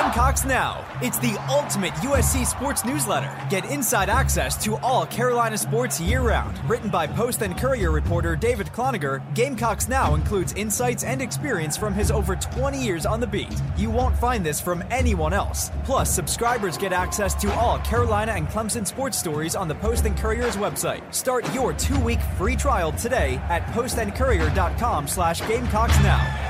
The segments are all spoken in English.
Gamecocks Now. It's the ultimate USC sports newsletter. Get inside access to all Carolina sports year round. Written by Post and Courier reporter David Cloninger, Gamecocks Now includes insights and experience from his over 20 years on the beat. You won't find this from anyone else. Plus, subscribers get access to all Carolina and Clemson sports stories on the Post and Courier's website. Start your two-week free trial today at postandcourier.com slash Gamecocks Now.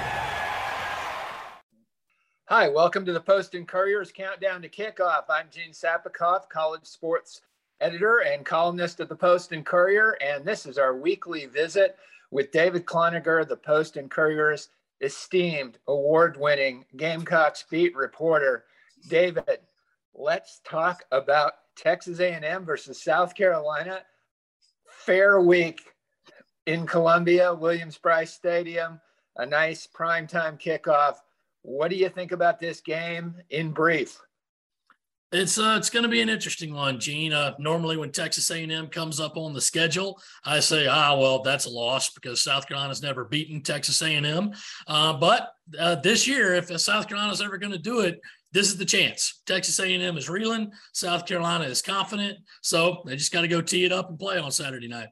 Hi, welcome to the Post and Courier's Countdown to Kickoff. I'm Gene Sapakoff, college sports editor and columnist of the Post and Courier, and this is our weekly visit with David Cloninger, the Post and Courier's esteemed award-winning Gamecocks beat reporter. David, let's talk about Texas A&M versus South Carolina. Fair week in Columbia, Williams-Brice Stadium, a nice primetime kickoff what do you think about this game in brief? It's uh, it's going to be an interesting one, Gene. Uh, normally, when Texas A&M comes up on the schedule, I say, ah, well, that's a loss because South Carolina's never beaten Texas A&M. Uh, but uh, this year, if South Carolina's ever going to do it, this is the chance. Texas A&M is reeling. South Carolina is confident, so they just got to go tee it up and play on Saturday night.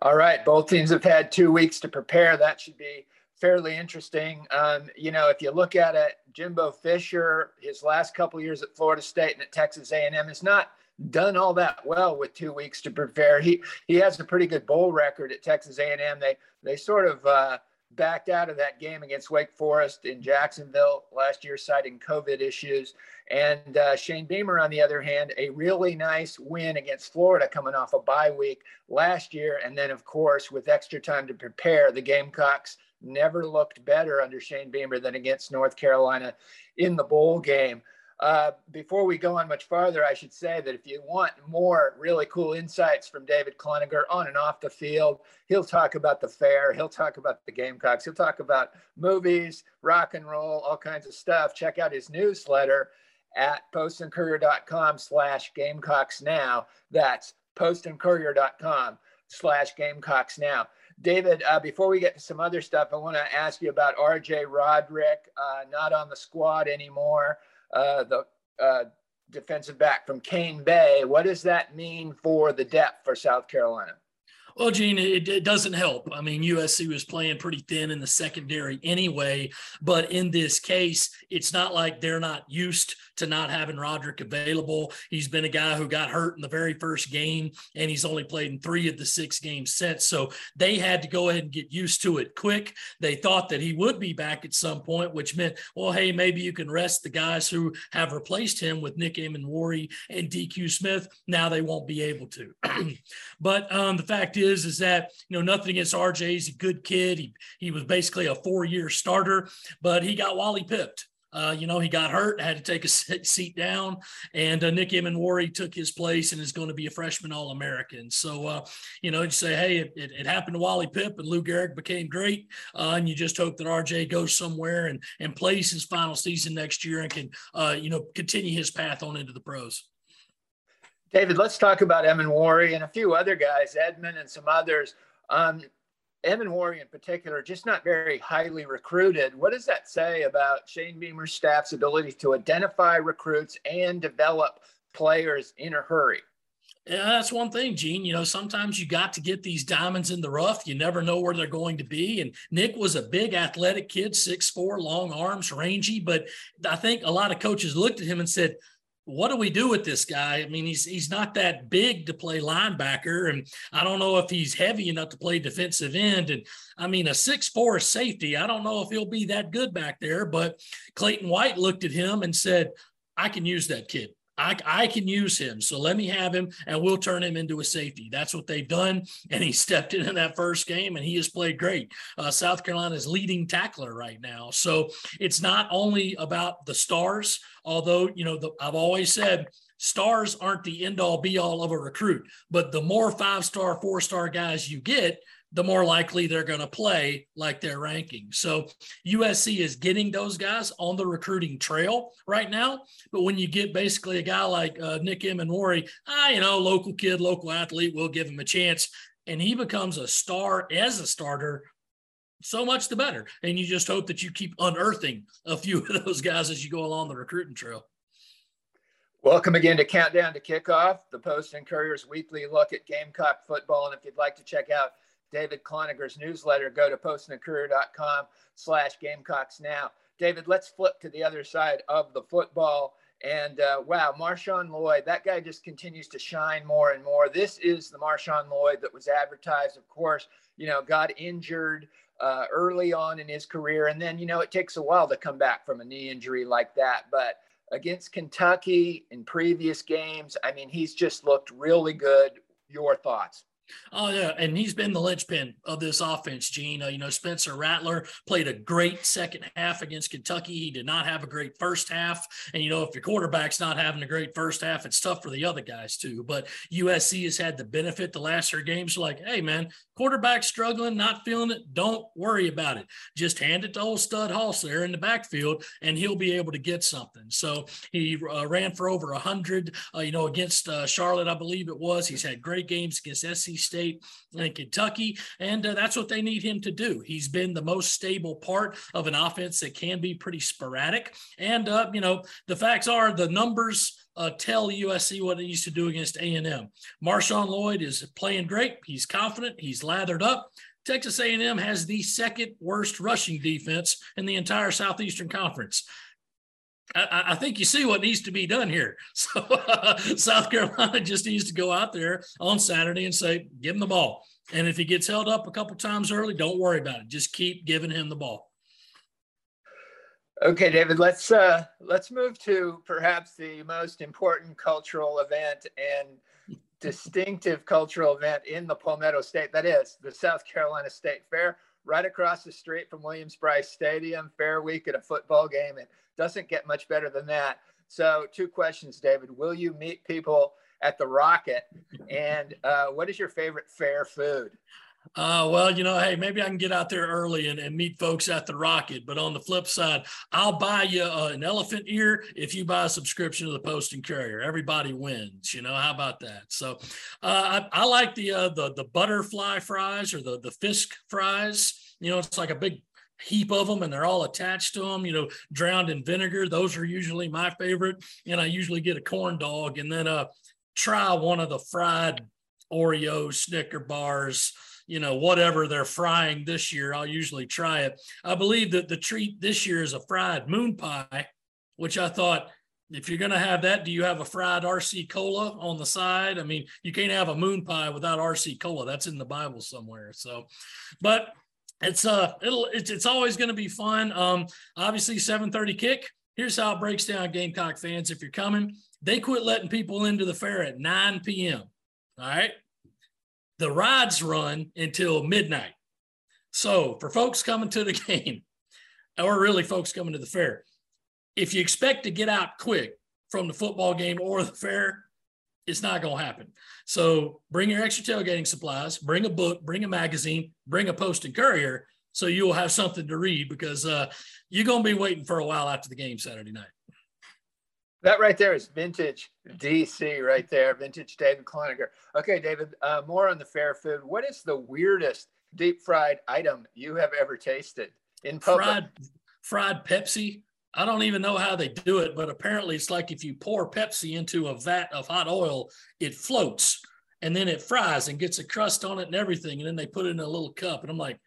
All right, both teams have had two weeks to prepare. That should be fairly interesting. Um, you know, if you look at it, Jimbo Fisher, his last couple years at Florida State and at Texas A&M, has not done all that well with two weeks to prepare. He he has a pretty good bowl record at Texas A&M. They they sort of uh, backed out of that game against Wake Forest in Jacksonville last year, citing COVID issues. And uh, Shane Beamer, on the other hand, a really nice win against Florida coming off a bye week last year. And then, of course, with extra time to prepare, the Gamecocks never looked better under Shane Beamer than against North Carolina in the bowl game. Uh, before we go on much farther, I should say that if you want more really cool insights from David Cloninger on and off the field, he'll talk about the fair, he'll talk about the Gamecocks, he'll talk about movies, rock and roll, all kinds of stuff. Check out his newsletter at postandcourier.com slash Gamecocks now. That's postandcourier.com slash Gamecocks now. David, uh, before we get to some other stuff, I want to ask you about RJ Roderick, uh, not on the squad anymore, uh, the uh, defensive back from Cane Bay. What does that mean for the depth for South Carolina? Well, Gene, it, it, doesn't help. I mean, USC was playing pretty thin in the secondary anyway, but in this case, it's not like they're not used to not having Roderick available. He's been a guy who got hurt in the very first game, and he's only played in three of the six games since. So they had to go ahead and get used to it quick. They thought that he would be back at some point, which meant, well, hey, maybe you can rest the guys who have replaced him with Nick Emmanwori and DQ Smith. Now they won't be able to. but um, the fact is, is is that you know nothing against RJ. He's a good kid. He he was basically a four year starter, but he got Wally pipped. Uh, you know, he got hurt, had to take a seat down, and uh, Nick Emmanwori took his place and is going to be a freshman All American. So, uh, you know, you say, hey, it, it, happened to Wally Pipp, and Lou Gehrig became great, uh, and you just hope that RJ goes somewhere and and plays his final season next year and can, uh, you know, continue his path on into the pros. David, let's talk about Emmanwori and a few other guys, Edmond and some others. Um, Emmanwori in particular, just not very highly recruited. What does that say about Shane Beamer's staff's ability to identify recruits and develop players in a hurry? Yeah, that's one thing, Gene. You know, sometimes you got to get these diamonds in the rough. You never know where they're going to be. And Nick was a big athletic kid, six four, long arms, rangy. But I think a lot of coaches looked at him and said, what do we do with this guy? I mean, he's he's not that big to play linebacker, and I don't know if he's heavy enough to play defensive end. And I mean, a six four safety, I don't know if he'll be that good back there. But Clayton White looked at him and said, "I can use that kid. I, I can use him. So let me have him and we'll turn him into a safety. That's what they've done. And he stepped in in that first game and he has played great. Uh, South Carolina's leading tackler right now. So it's not only about the stars, although, you know, the, I've always said stars aren't the end all be all of a recruit, but the more five star, four star guys you get, the more likely they're going to play like their ranking. So USC is getting those guys on the recruiting trail right now. But when you get basically a guy like uh, Nick Emmanwori, ah, you know, local kid, local athlete, we'll give him a chance. And he becomes a star as a starter so much the better. And you just hope that you keep unearthing a few of those guys as you go along the recruiting trail. Welcome again to Countdown to Kickoff, the Post and Courier's weekly look at Gamecock football. And if you'd like to check out David Cloninger newsletter, go to postandcourier.com slash Gamecocks now. David, let's flip to the other side of the football. And uh, wow, Marshawn Lloyd, that guy just continues to shine more and more. This is the Marshawn Lloyd that was advertised, of course, you know, got injured uh, early on in his career. And then, you know, it takes a while to come back from a knee injury like that. But against Kentucky in previous games, I mean, he's just looked really good. Your thoughts? Oh yeah, and he's been the linchpin of this offense, Gene. Uh, you know, Spencer Rattler played a great second half against Kentucky. He did not have a great first half, and you know, if your quarterback's not having a great first half, it's tough for the other guys too. But USC has had the benefit the last three games. Like, hey man, quarterback struggling, not feeling it. Don't worry about it. Just hand it to old Stud Hoss there in the backfield, and he'll be able to get something. So he uh, ran for over hundred. Uh, you know, against uh, Charlotte, I believe it was. He's had great games against SC State and Kentucky, and uh, that's what they need him to do. He's been the most stable part of an offense that can be pretty sporadic. And uh, you know, the facts are the numbers. Uh, tell USC what it needs to do against A&M. Marshawn Lloyd is playing great. He's confident. He's lathered up. Texas A&M has the second worst rushing defense in the entire Southeastern Conference. I, I, think you see what needs to be done here. So uh, South Carolina just needs to go out there on Saturday and say, give him the ball. And if he gets held up a couple times early, don't worry about it. Just keep giving him the ball. Okay, David. Let's uh, let's move to perhaps the most important cultural event and distinctive cultural event in the Palmetto State. That is the South Carolina State Fair, right across the street from Williams-Brice Stadium. Fair week at a football game. It doesn't get much better than that. So, two questions, David. Will you meet people at the Rocket? And uh, what is your favorite fair food? Uh, well, you know, hey, maybe I can get out there early and, and meet folks at the Rocket. But on the flip side, I'll buy you uh, an elephant ear if you buy a subscription to the Post and Courier. Everybody wins. You know, how about that? So, uh, I, I, like the uh, the the butterfly fries or the the Fisk fries. You know, it's like a big heap of them and they're all attached to them, you know, drowned in vinegar. Those are usually my favorite. And I usually get a corn dog and then uh try one of the fried oreo Snicker bars, you know, whatever they're frying this year. I'll usually try it. I believe that the treat this year is a fried moon pie, which I thought if you're going to have that, do you have a fried RC cola on the side? I mean, you can't have a moon pie without RC cola. That's in the Bible somewhere. So, but it's uh it'll it's, it's always going to be fun um obviously 7:30 kick here's how it breaks down gamecock fans if you're coming they quit letting people into the fair at 9 p.m all right the rides run until midnight so for folks coming to the game or really folks coming to the fair if you expect to get out quick from the football game or the fair it's not going to happen. So bring your extra tailgating supplies, bring a book, bring a magazine, bring a post and courier so you'll have something to read because uh, you're going to be waiting for a while after the game Saturday night. That right there is vintage DC right there, vintage David Cloninger. Okay, David, uh, more on the fair food. What is the weirdest deep fried item you have ever tasted in public? Fried, fried Pepsi I don't even know how they do it, but apparently it's like if you pour Pepsi into a vat of hot oil, it floats and then it fries and gets a crust on it and everything. And then they put it in a little cup. And I'm like,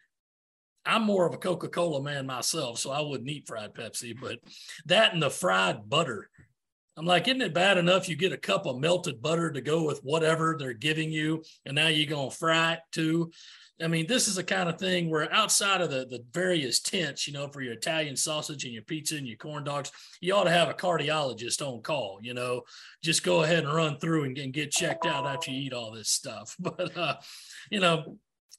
I'm more of a Coca Cola man myself, so I wouldn't eat fried Pepsi, but that and the fried butter. I'm like, isn't it bad enough you get a cup of melted butter to go with whatever they're giving you, and now you're gonna fry it too? I mean, this is the kind of thing where outside of the, the various tents, you know, for your Italian sausage and your pizza and your corn dogs, you ought to have a cardiologist on call, you know, just go ahead and run through and, get checked out after you eat all this stuff. But, uh, you know,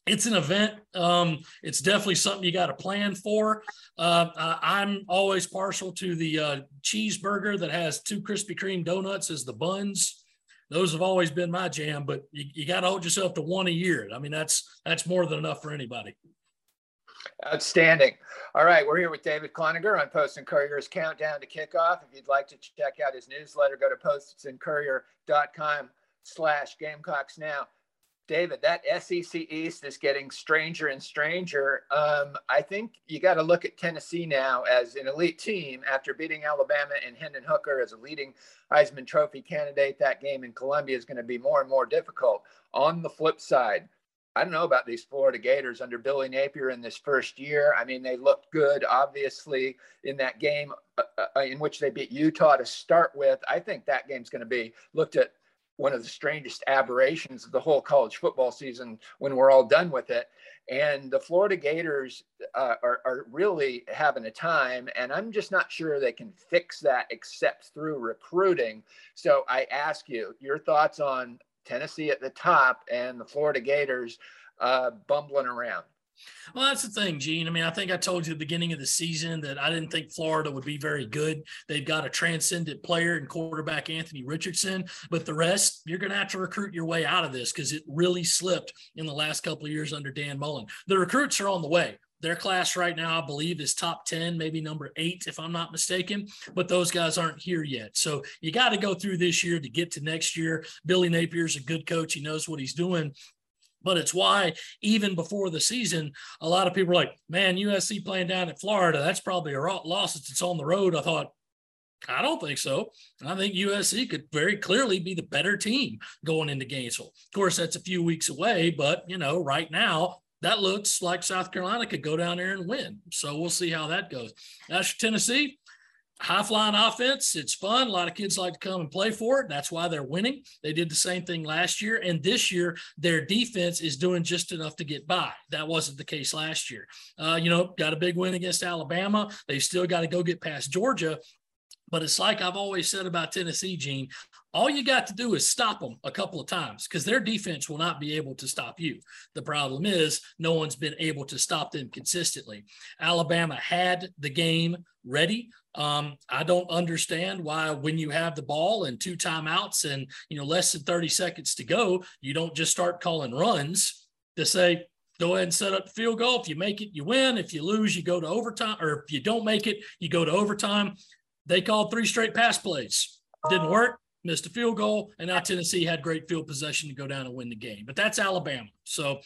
it's an event. Um, it's definitely something you got to plan for. Uh, I'm always partial to the uh, cheeseburger that has two Krispy Kreme donuts as the buns those have always been my jam, but you, you got to hold yourself to one a year. I mean, that's that's more than enough for anybody. Outstanding. All right, we're here with David Cloninger on Post and Courier's Countdown to Kickoff. If you'd like to check out his newsletter, go to postandcourier.com slash Gamecocks now. David, that SEC East is getting stranger and stranger. Um, I think you got to look at Tennessee now as an elite team after beating Alabama and Hendon Hooker as a leading Heisman Trophy candidate. That game in Columbia is going to be more and more difficult. On the flip side, I don't know about these Florida Gators under Billy Napier in this first year. I mean, they looked good, obviously, in that game uh, uh, in which they beat Utah to start with. I think that game's going to be looked at one of the strangest aberrations of the whole college football season when we're all done with it. And the Florida Gators uh, are, are really having a time, and I'm just not sure they can fix that except through recruiting. So I ask you your thoughts on Tennessee at the top and the Florida Gators uh, bumbling around. Well, that's the thing, Gene. I mean, I think I told you at the beginning of the season that I didn't think Florida would be very good. They've got a transcendent player in quarterback Anthony Richardson, but the rest, you're going to have to recruit your way out of this because it really slipped in the last couple of years under Dan Mullen. The recruits are on the way. Their class right now, I believe, is top 10, maybe number eight, if I'm not mistaken. But those guys aren't here yet. So you got to go through this year to get to next year. Billy Napier's a good coach. He knows what he's doing. But it's why even before the season, a lot of people are like, man, USC playing down at Florida, that's probably a loss it's on the road. I thought, I don't think so. I think USC could very clearly be the better team going into Gainesville. Of course, that's a few weeks away, but you know, right now, that looks like South Carolina could go down there and win. So we'll see how that goes. As for Tennessee, high flying offense. It's fun. A lot of kids like to come and play for it. That's why they're winning. They did the same thing last year. And this year, their defense is doing just enough to get by. That wasn't the case last year. Uh, you know, got a big win against Alabama. They've still got to go get past Georgia. But it's like I've always said about Tennessee, Gene. All you got to do is stop them a couple of times because their defense will not be able to stop you. The problem is no one's been able to stop them consistently. Alabama had the game ready. Um, I don't understand why when you have the ball and two timeouts and you know less than 30 seconds to go, you don't just start calling runs to say, go ahead and set up the field goal. If you make it, you win. If you lose, you go to overtime, or if you don't make it, you go to overtime. They called three straight pass plays. Didn't work, missed a field goal, and now Tennessee had great field possession to go down and win the game. But that's Alabama. So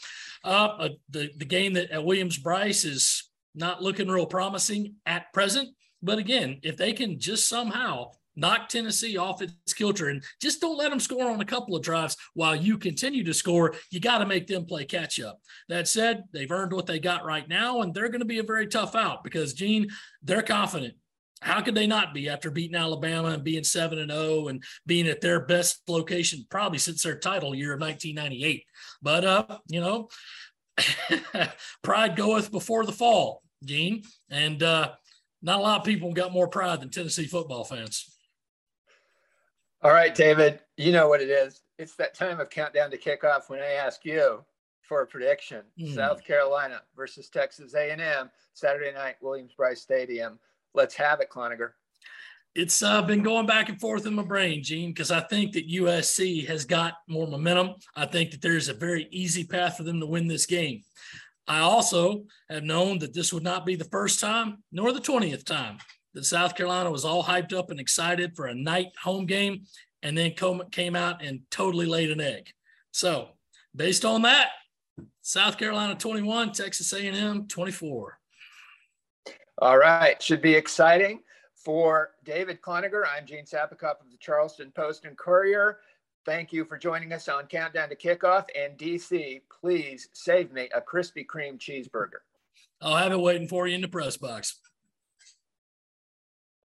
uh, uh, the, the game that at Williams Brice is not looking real promising at present. But again, if they can just somehow knock Tennessee off its kilter and just don't let them score on a couple of drives while you continue to score. You got to make them play catch up. That said, they've earned what they got right now, and they're going to be a very tough out because, Gene, they're confident how could they not be after beating Alabama and being 7 and 0 and being at their best location probably since their title year of 1998? But uh, you know, pride goeth before the fall, Gene, and uh, not a lot of people got more pride than Tennessee football fans. All right, David, you know what it is. It's that time of countdown to kickoff when I ask you for a prediction. Mm. South Carolina versus Texas A&M, Saturday night, Williams-Brice Stadium. Let's have it, Cloninger. It's uh, been going back and forth in my brain, Gene, because I think that USC has got more momentum. I think that there's a very easy path for them to win this game. I also have known that this would not be the first time nor the 20th time that South Carolina was all hyped up and excited for a night home game and then came out and totally laid an egg. So, based on that, South Carolina 21, Texas A&M 24. All right, should be exciting. For David Cloninger, I'm Gene Sapakoff of the Charleston Post and Courier. Thank you for joining us on Countdown to Kickoff. And DC, please save me a Krispy Kreme cheeseburger. I'll have it waiting for you in the press box.